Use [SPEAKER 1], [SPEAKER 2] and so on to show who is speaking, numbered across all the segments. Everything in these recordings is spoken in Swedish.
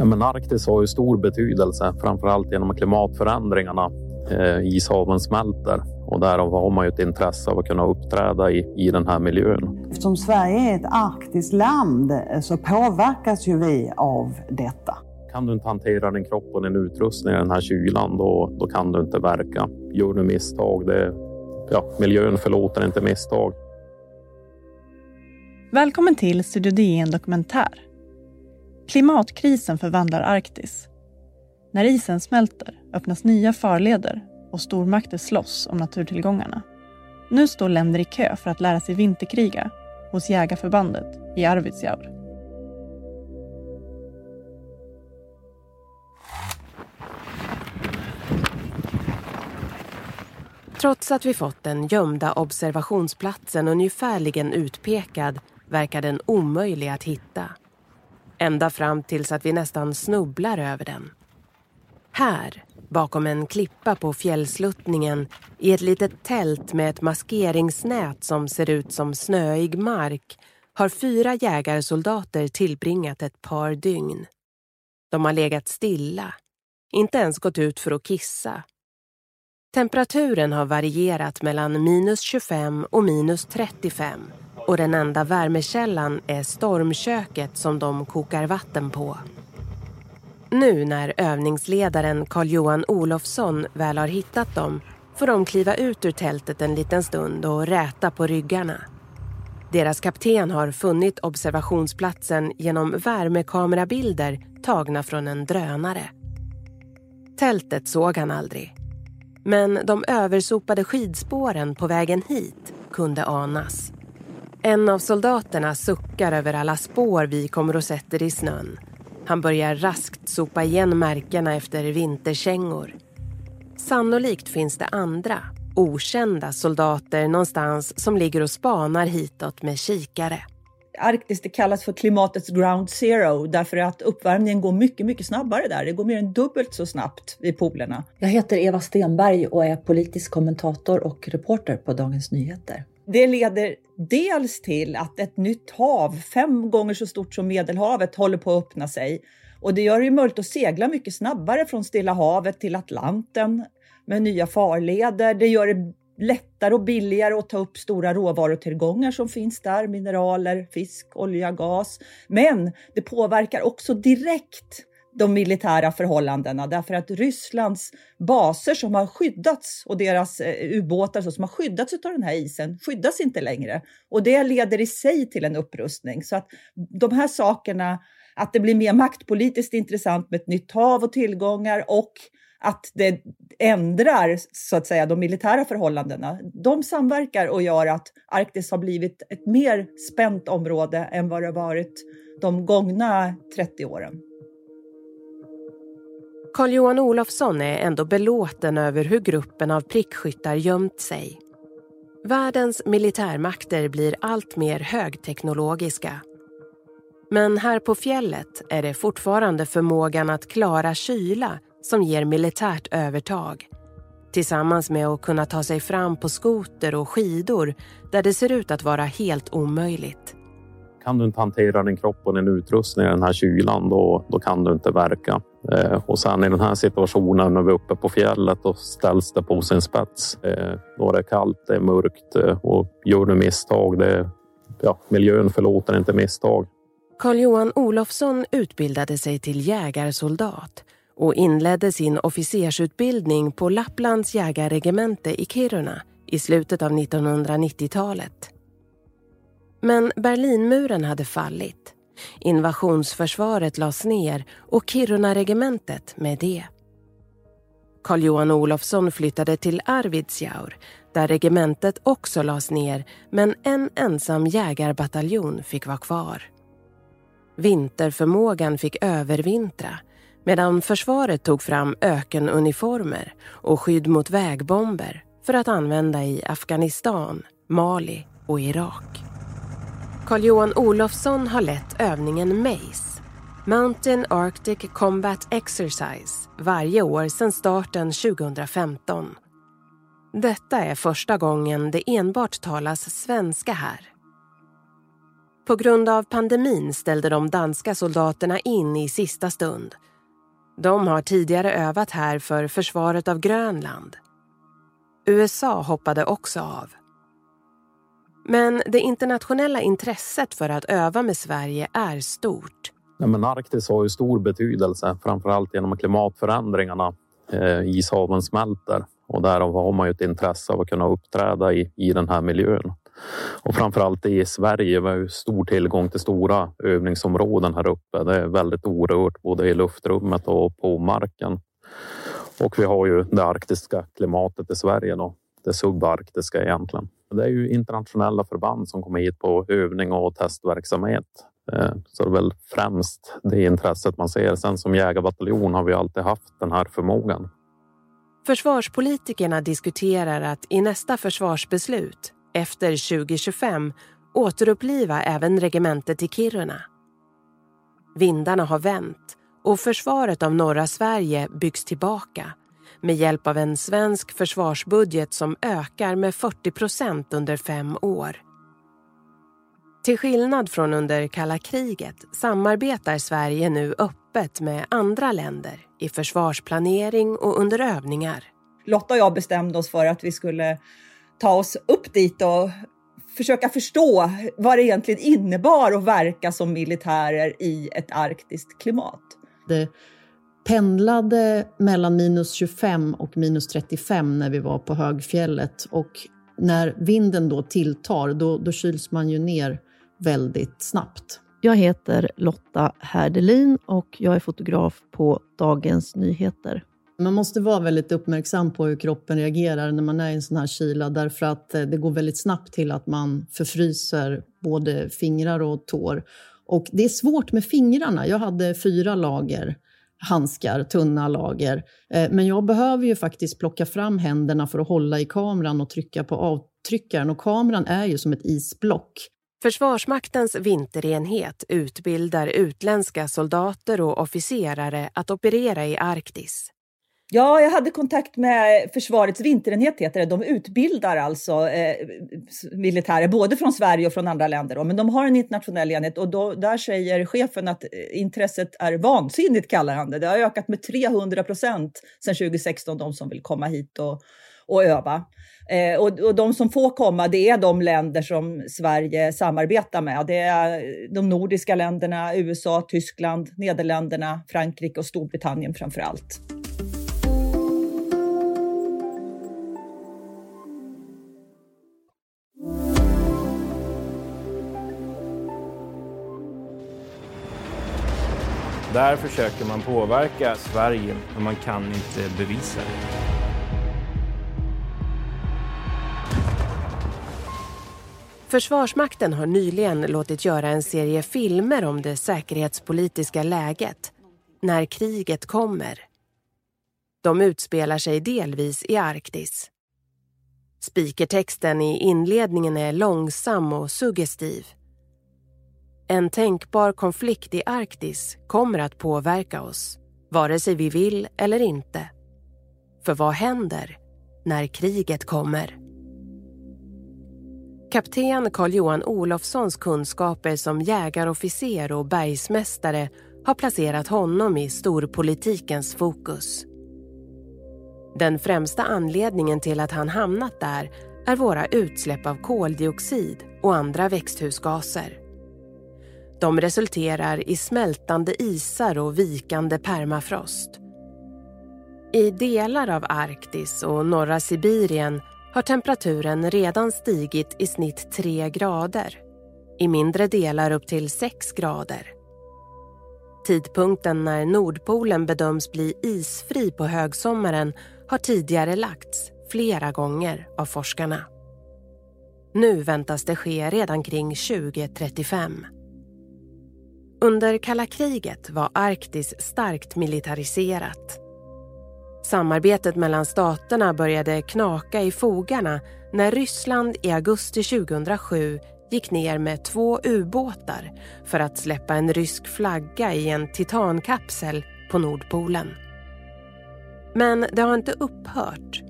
[SPEAKER 1] Ja, men Arktis har ju stor betydelse, framförallt genom klimatförändringarna. Eh, ishaven smälter och därav har man ju ett intresse av att kunna uppträda i, i den här miljön.
[SPEAKER 2] Eftersom Sverige är ett arktiskt land eh, så påverkas ju vi av detta.
[SPEAKER 1] Kan du inte hantera din kropp och din utrustning i den här kylan, då, då kan du inte verka. Gör du misstag, det, ja, miljön förlåter inte misstag.
[SPEAKER 3] Välkommen till Studio DN Dokumentär. Klimatkrisen förvandlar Arktis. När isen smälter öppnas nya farleder och stormakter slåss om naturtillgångarna. Nu står länder i kö för att lära sig vinterkriga hos jägarförbandet i Arvidsjaur.
[SPEAKER 4] Trots att vi fått den gömda observationsplatsen ungefärligen utpekad verkar den omöjlig att hitta. Ända fram tills att vi nästan snubblar över den. Här, bakom en klippa på fjällsluttningen i ett litet tält med ett maskeringsnät som ser ut som snöig mark har fyra jägarsoldater tillbringat ett par dygn. De har legat stilla, inte ens gått ut för att kissa. Temperaturen har varierat mellan minus 25 och minus 35 och den enda värmekällan är stormköket som de kokar vatten på. Nu när övningsledaren Carl-Johan Olofsson väl har hittat dem får de kliva ut ur tältet en liten stund och räta på ryggarna. Deras kapten har funnit observationsplatsen genom värmekamerabilder tagna från en drönare. Tältet såg han aldrig. Men de översopade skidspåren på vägen hit kunde anas. En av soldaterna suckar över alla spår vi kommer och sätter i snön. Han börjar raskt sopa igen märkena efter vinterkängor. Sannolikt finns det andra, okända soldater någonstans som ligger och spanar hitåt med kikare.
[SPEAKER 5] Arktis det kallas för klimatets ground zero därför att uppvärmningen går mycket, mycket snabbare där. Det går mer än dubbelt så snabbt vid polerna.
[SPEAKER 6] Jag heter Eva Stenberg och är politisk kommentator och reporter på Dagens Nyheter.
[SPEAKER 5] Det leder dels till att ett nytt hav, fem gånger så stort som Medelhavet, håller på att öppna sig. Och det gör det möjligt att segla mycket snabbare från Stilla havet till Atlanten med nya farleder. Det gör det lättare och billigare att ta upp stora råvarutillgångar som finns där, mineraler, fisk, olja, gas. Men det påverkar också direkt de militära förhållandena därför att Rysslands baser som har skyddats och deras eh, ubåtar som har skyddats av den här isen skyddas inte längre. Och det leder i sig till en upprustning. Så att de här sakerna, att det blir mer maktpolitiskt intressant med ett nytt hav och tillgångar och att det ändrar så att säga de militära förhållandena. De samverkar och gör att Arktis har blivit ett mer spänt område än vad det varit de gångna 30 åren.
[SPEAKER 4] Carl-Johan Olofsson är ändå belåten över hur gruppen av prickskyttar gömt sig. Världens militärmakter blir allt mer högteknologiska. Men här på fjället är det fortfarande förmågan att klara kyla som ger militärt övertag. Tillsammans med att kunna ta sig fram på skoter och skidor där det ser ut att vara helt omöjligt.
[SPEAKER 1] Kan du inte hantera din kropp och din utrustning i den här kylan, då, då kan du inte verka. Eh, och sen i den här situationen när vi är uppe på fjället och ställs det på sin spets. Eh, då är det kallt, det är mörkt eh, och gör du misstag, det, ja, miljön förlåter inte misstag.
[SPEAKER 4] Carl-Johan Olofsson utbildade sig till jägarsoldat och inledde sin officersutbildning på Lapplands jägarregemente i Kiruna i slutet av 1990-talet. Men Berlinmuren hade fallit. Invasionsförsvaret lades ner och Kiruna-regementet med det. Carl Johan Olofsson flyttade till Arvidsjaur där regementet också lades ner men en ensam jägarbataljon fick vara kvar. Vinterförmågan fick övervintra medan försvaret tog fram ökenuniformer och skydd mot vägbomber för att använda i Afghanistan, Mali och Irak. Carl-Johan Olofsson har lett övningen MACE, Mountain Arctic Combat Exercise, varje år sedan starten 2015. Detta är första gången det enbart talas svenska här. På grund av pandemin ställde de danska soldaterna in i sista stund. De har tidigare övat här för försvaret av Grönland. USA hoppade också av. Men det internationella intresset för att öva med Sverige är stort.
[SPEAKER 1] Ja, men Arktis har ju stor betydelse, framförallt genom klimatförändringarna. Eh, ishaven smälter och därav har man ju ett intresse av att kunna uppträda i, i den här miljön. Och framförallt i Sverige, vi har ju stor tillgång till stora övningsområden här uppe. Det är väldigt orört både i luftrummet och på marken. Och vi har ju det arktiska klimatet i Sverige då, det subarktiska egentligen. Det är ju internationella förband som kommer hit på övning och testverksamhet. Eh, så det är väl främst det intresset man ser. Sen som jägarbataljon har vi alltid haft den här förmågan.
[SPEAKER 4] Försvarspolitikerna diskuterar att i nästa försvarsbeslut, efter 2025, återuppliva även regementet i Kiruna. Vindarna har vänt och försvaret av norra Sverige byggs tillbaka med hjälp av en svensk försvarsbudget som ökar med 40 procent under fem år. Till skillnad från under kalla kriget samarbetar Sverige nu öppet med andra länder i försvarsplanering och under övningar.
[SPEAKER 5] Lotta och jag bestämde oss för att vi skulle ta oss upp dit och försöka förstå vad det egentligen innebar att verka som militärer i ett arktiskt klimat.
[SPEAKER 7] Det pendlade mellan minus 25 och minus 35 när vi var på högfjället och när vinden då tilltar, då, då kyls man ju ner väldigt snabbt.
[SPEAKER 8] Jag heter Lotta Herdelin och jag är fotograf på Dagens Nyheter.
[SPEAKER 7] Man måste vara väldigt uppmärksam på hur kroppen reagerar när man är i en sån här kyla därför att eh, det går väldigt snabbt till att man förfryser både fingrar och tår. Och det är svårt med fingrarna. Jag hade fyra lager handskar, tunna lager. Eh, men jag behöver ju faktiskt plocka fram händerna för att hålla i kameran och trycka på avtryckaren. Och kameran är ju som ett isblock.
[SPEAKER 4] Försvarsmaktens vinterenhet utbildar utländska soldater och officerare att operera i Arktis.
[SPEAKER 5] Ja, jag hade kontakt med Försvarets vinterenhet, heter det. De utbildar alltså eh, militärer, både från Sverige och från andra länder. Då. Men de har en internationell enhet och då, där säger chefen att intresset är vansinnigt, kallar han det. Det har ökat med 300 procent sedan 2016, de som vill komma hit och, och öva. Eh, och, och de som får komma, det är de länder som Sverige samarbetar med. Det är de nordiska länderna, USA, Tyskland, Nederländerna, Frankrike och Storbritannien framför allt.
[SPEAKER 9] Där försöker man påverka Sverige, men man kan inte bevisa det.
[SPEAKER 4] Försvarsmakten har nyligen låtit göra en serie filmer om det säkerhetspolitiska läget när kriget kommer. De utspelar sig delvis i Arktis. Spikertexten i inledningen är långsam och suggestiv. En tänkbar konflikt i Arktis kommer att påverka oss, vare sig vi vill eller inte. För vad händer när kriget kommer? Kapten Carl-Johan Olofssons kunskaper som jägarofficer och bergsmästare har placerat honom i storpolitikens fokus. Den främsta anledningen till att han hamnat där är våra utsläpp av koldioxid och andra växthusgaser. De resulterar i smältande isar och vikande permafrost. I delar av Arktis och norra Sibirien har temperaturen redan stigit i snitt 3 grader. I mindre delar upp till 6 grader. Tidpunkten när Nordpolen bedöms bli isfri på högsommaren har tidigare lagts flera gånger av forskarna. Nu väntas det ske redan kring 2035. Under kalla kriget var Arktis starkt militariserat. Samarbetet mellan staterna började knaka i fogarna när Ryssland i augusti 2007 gick ner med två ubåtar för att släppa en rysk flagga i en titankapsel på Nordpolen. Men det har inte upphört.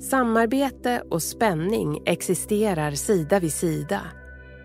[SPEAKER 4] Samarbete och spänning existerar sida vid sida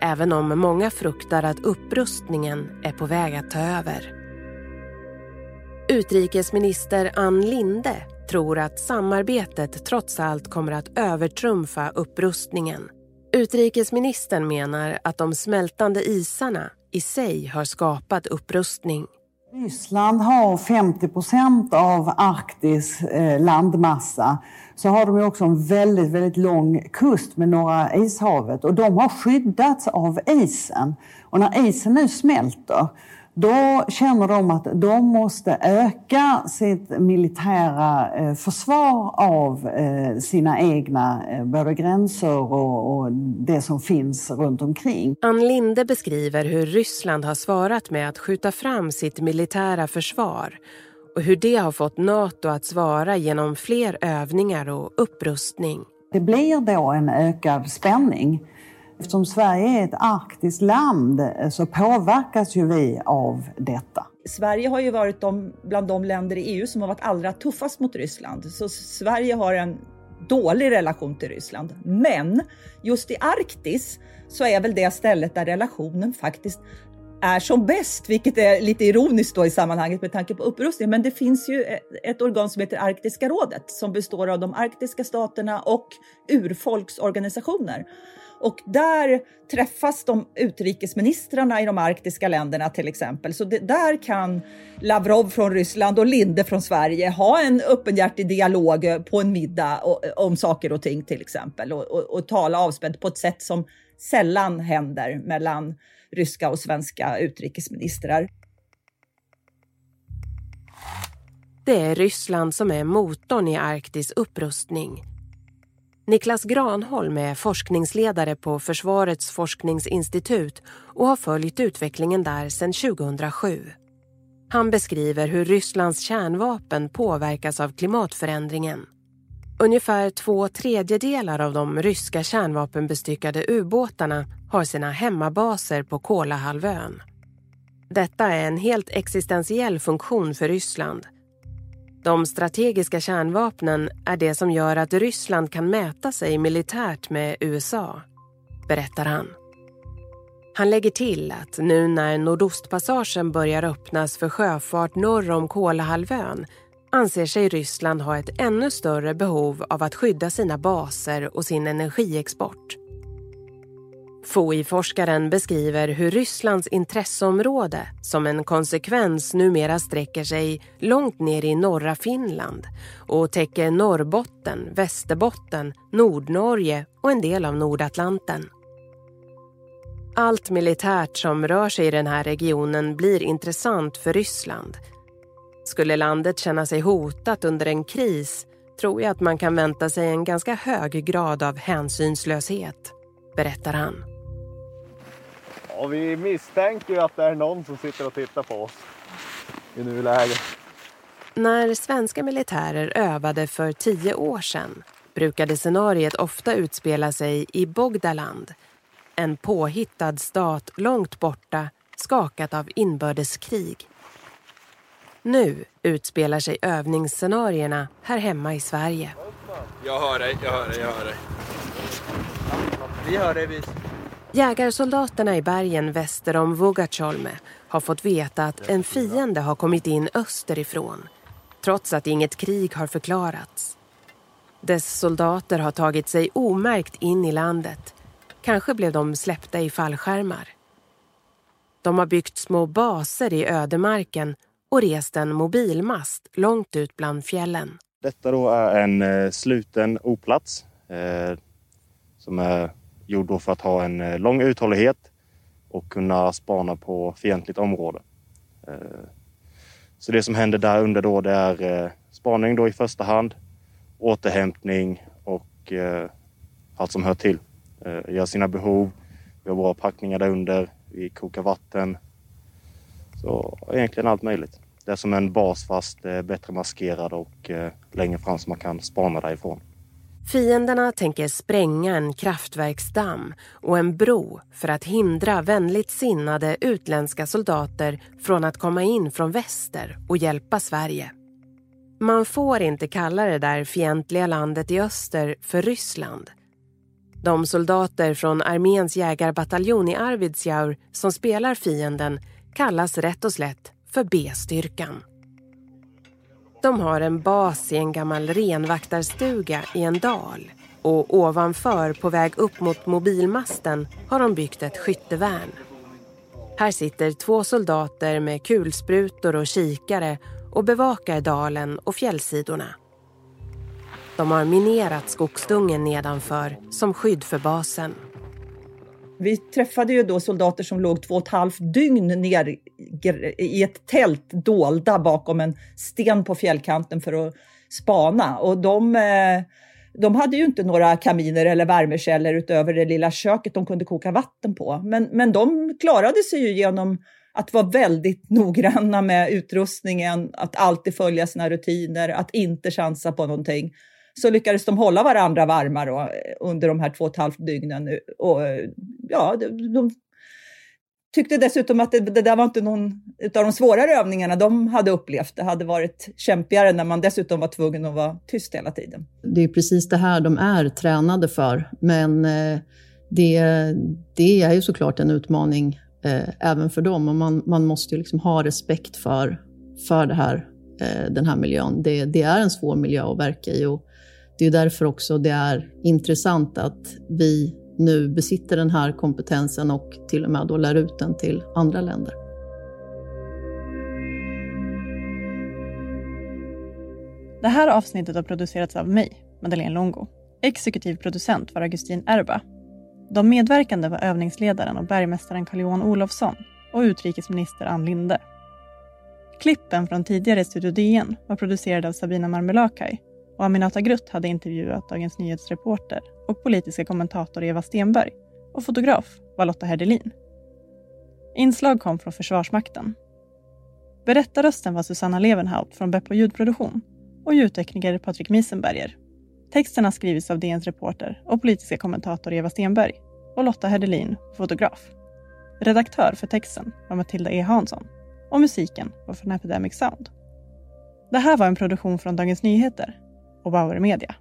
[SPEAKER 4] även om många fruktar att upprustningen är på väg att ta över. Utrikesminister Ann Linde tror att samarbetet trots allt kommer att övertrumfa upprustningen. Utrikesministern menar att de smältande isarna i sig har skapat upprustning.
[SPEAKER 2] Ryssland har 50 procent av Arktis eh, landmassa. Så har de också en väldigt, väldigt lång kust med Norra ishavet och de har skyddats av isen. Och när isen nu smälter då känner de att de måste öka sitt militära eh, försvar av eh, sina egna eh, både gränser och, det som finns runt omkring.
[SPEAKER 4] Ann Linde beskriver hur Ryssland har svarat med att skjuta fram sitt militära försvar och hur det har fått Nato att svara genom fler övningar och upprustning.
[SPEAKER 2] Det blir då en ökad spänning Eftersom Sverige är ett arktiskt land eh, så påverkas ju vi av detta.
[SPEAKER 5] Sverige har ju varit de, bland de länder i EU som har varit allra tuffast mot Ryssland. Så Sverige har en dålig relation till Ryssland. Men just i Arktis så är väl det stället där relationen faktiskt är som bäst, vilket är lite ironiskt då i sammanhanget med tanke på upprustning. Men det finns ju eh, ett organ som heter Arktiska rådet som består av de arktiska staterna och urfolksorganisationer. Och där träffas de utrikesministrarna i de arktiska länderna till exempel. Så det, där kan Lavrov från Ryssland och Linde från Sverige ha en öppenhjärtig dialog på en middag och, om saker och ting till exempel och, och, och tala avspänt på ett sätt som sällan händer mellan ryska och svenska utrikesministrar.
[SPEAKER 4] Det är Ryssland som är motorn i Arktis upprustning Niklas Granholm är forskningsledare på Försvarets forskningsinstitut och har följt utvecklingen där sedan 2007. Han beskriver hur Rysslands kärnvapen påverkas av klimatförändringen. Ungefär två tredjedelar av de ryska kärnvapenbestyckade ubåtarna har sina hemmabaser på Kolahalvön. Detta är en helt existentiell funktion för Ryssland de strategiska kärnvapnen är det som gör att Ryssland kan mäta sig militärt med USA, berättar han. Han lägger till att nu när Nordostpassagen börjar öppnas för sjöfart norr om Kolahalvön anser sig Ryssland ha ett ännu större behov av att skydda sina baser och sin energiexport. FOI-forskaren beskriver hur Rysslands intresseområde som en konsekvens numera sträcker sig långt ner i norra Finland och täcker Norrbotten, Västerbotten, Nordnorge och en del av Nordatlanten. Allt militärt som rör sig i den här regionen blir intressant för Ryssland. Skulle landet känna sig hotat under en kris tror jag att man kan vänta sig en ganska hög grad av hänsynslöshet, berättar han.
[SPEAKER 10] Ja, vi misstänker ju att det är någon som sitter och tittar på oss i nuläget.
[SPEAKER 4] När svenska militärer övade för tio år sedan brukade scenariet ofta utspela sig i Bogdaland. En påhittad stat långt borta, skakat av inbördeskrig. Nu utspelar sig övningsscenarierna här hemma i Sverige.
[SPEAKER 10] Jag hör dig, jag hör dig, jag hör dig. Vi hör dig, vi.
[SPEAKER 4] Jägarsoldaterna i bergen väster om Vugatjolme har fått veta att en fiende har kommit in österifrån trots att inget krig har förklarats. Dess soldater har tagit sig omärkt in i landet. Kanske blev de släppta i fallskärmar. De har byggt små baser i ödemarken och rest en mobilmast långt ut bland fjällen.
[SPEAKER 11] Detta då är en eh, sluten oplats eh, som är gjord då för att ha en eh, lång uthållighet och kunna spana på fientligt område. Eh, så det som händer där under då det är eh, spaning då i första hand, återhämtning och allt som hör till. Gör sina behov, vi har bra packningar där under, vi kokar vatten. Så egentligen allt möjligt. Det är som en bas fast bättre maskerad och längre fram så man kan spana därifrån.
[SPEAKER 4] Fienderna tänker spränga en kraftverksdamm och en bro för att hindra vänligt sinnade utländska soldater från att komma in från väster och hjälpa Sverige. Man får inte kalla det där fientliga landet i öster för Ryssland. De soldater från arméns jägarbataljon i Arvidsjaur som spelar fienden kallas rätt och slätt för B-styrkan. De har en bas i en gammal renvaktarstuga i en dal och ovanför, på väg upp mot mobilmasten, har de byggt ett skyttevärn. Här sitter två soldater med kulsprutor och kikare och bevakar dalen och fjällsidorna. De har minerat skogsdungen nedanför som skydd för basen.
[SPEAKER 5] Vi träffade ju då soldater som låg två och ett halvt dygn ner i ett tält dolda bakom en sten på fjällkanten för att spana. Och de, eh, de hade ju inte några kaminer eller värmekällor utöver det lilla köket de kunde koka vatten på. Men, men de klarade sig ju genom att vara väldigt noggranna med utrustningen, att alltid följa sina rutiner, att inte chansa på någonting så lyckades de hålla varandra varma då, eh, under de här två och ett halvt dygnen. Och, eh, ja, de, de tyckte dessutom att det, det, där var inte någon av de svårare övningarna de hade upplevt. Det hade varit kämpigare när man dessutom var tvungen att vara tyst hela tiden.
[SPEAKER 7] Det är precis det här de är tränade för, men eh, det, det är ju såklart en utmaning eh, även för dem och man, man måste ju liksom ha respekt för, för det här, eh, den här miljön. Det, det, är en svår miljö att verka i och det är därför också det är intressant att vi nu besitter den här kompetensen och till och med då lär ut den till andra länder.
[SPEAKER 3] Det här avsnittet har producerats av mig, Madeleine Longo. Exekutiv producent var Augustin Erba. De medverkande var övningsledaren och bergmästaren Carl-Johan Olofsson och utrikesminister Ann Linde. Klippen från tidigare Studio DN var producerade av Sabina Marmelakai och Aminata Grutt hade intervjuat Dagens Nyhetsreporter och politiska kommentator Eva Stenberg och fotograf var Lotta Herdelin. Inslag kom från Försvarsmakten. Berättarrösten var Susanna Levenhaupt från Beppo ljudproduktion och ljudtekniker Patrik Miesenberger. Texten har skrivits av DNs reporter och politiska kommentator Eva Stenberg och Lotta Herdelin, fotograf. Redaktör för texten var Matilda E Hansson och musiken var från Epidemic Sound. Det här var en produktion från Dagens Nyheter och Bauer Media.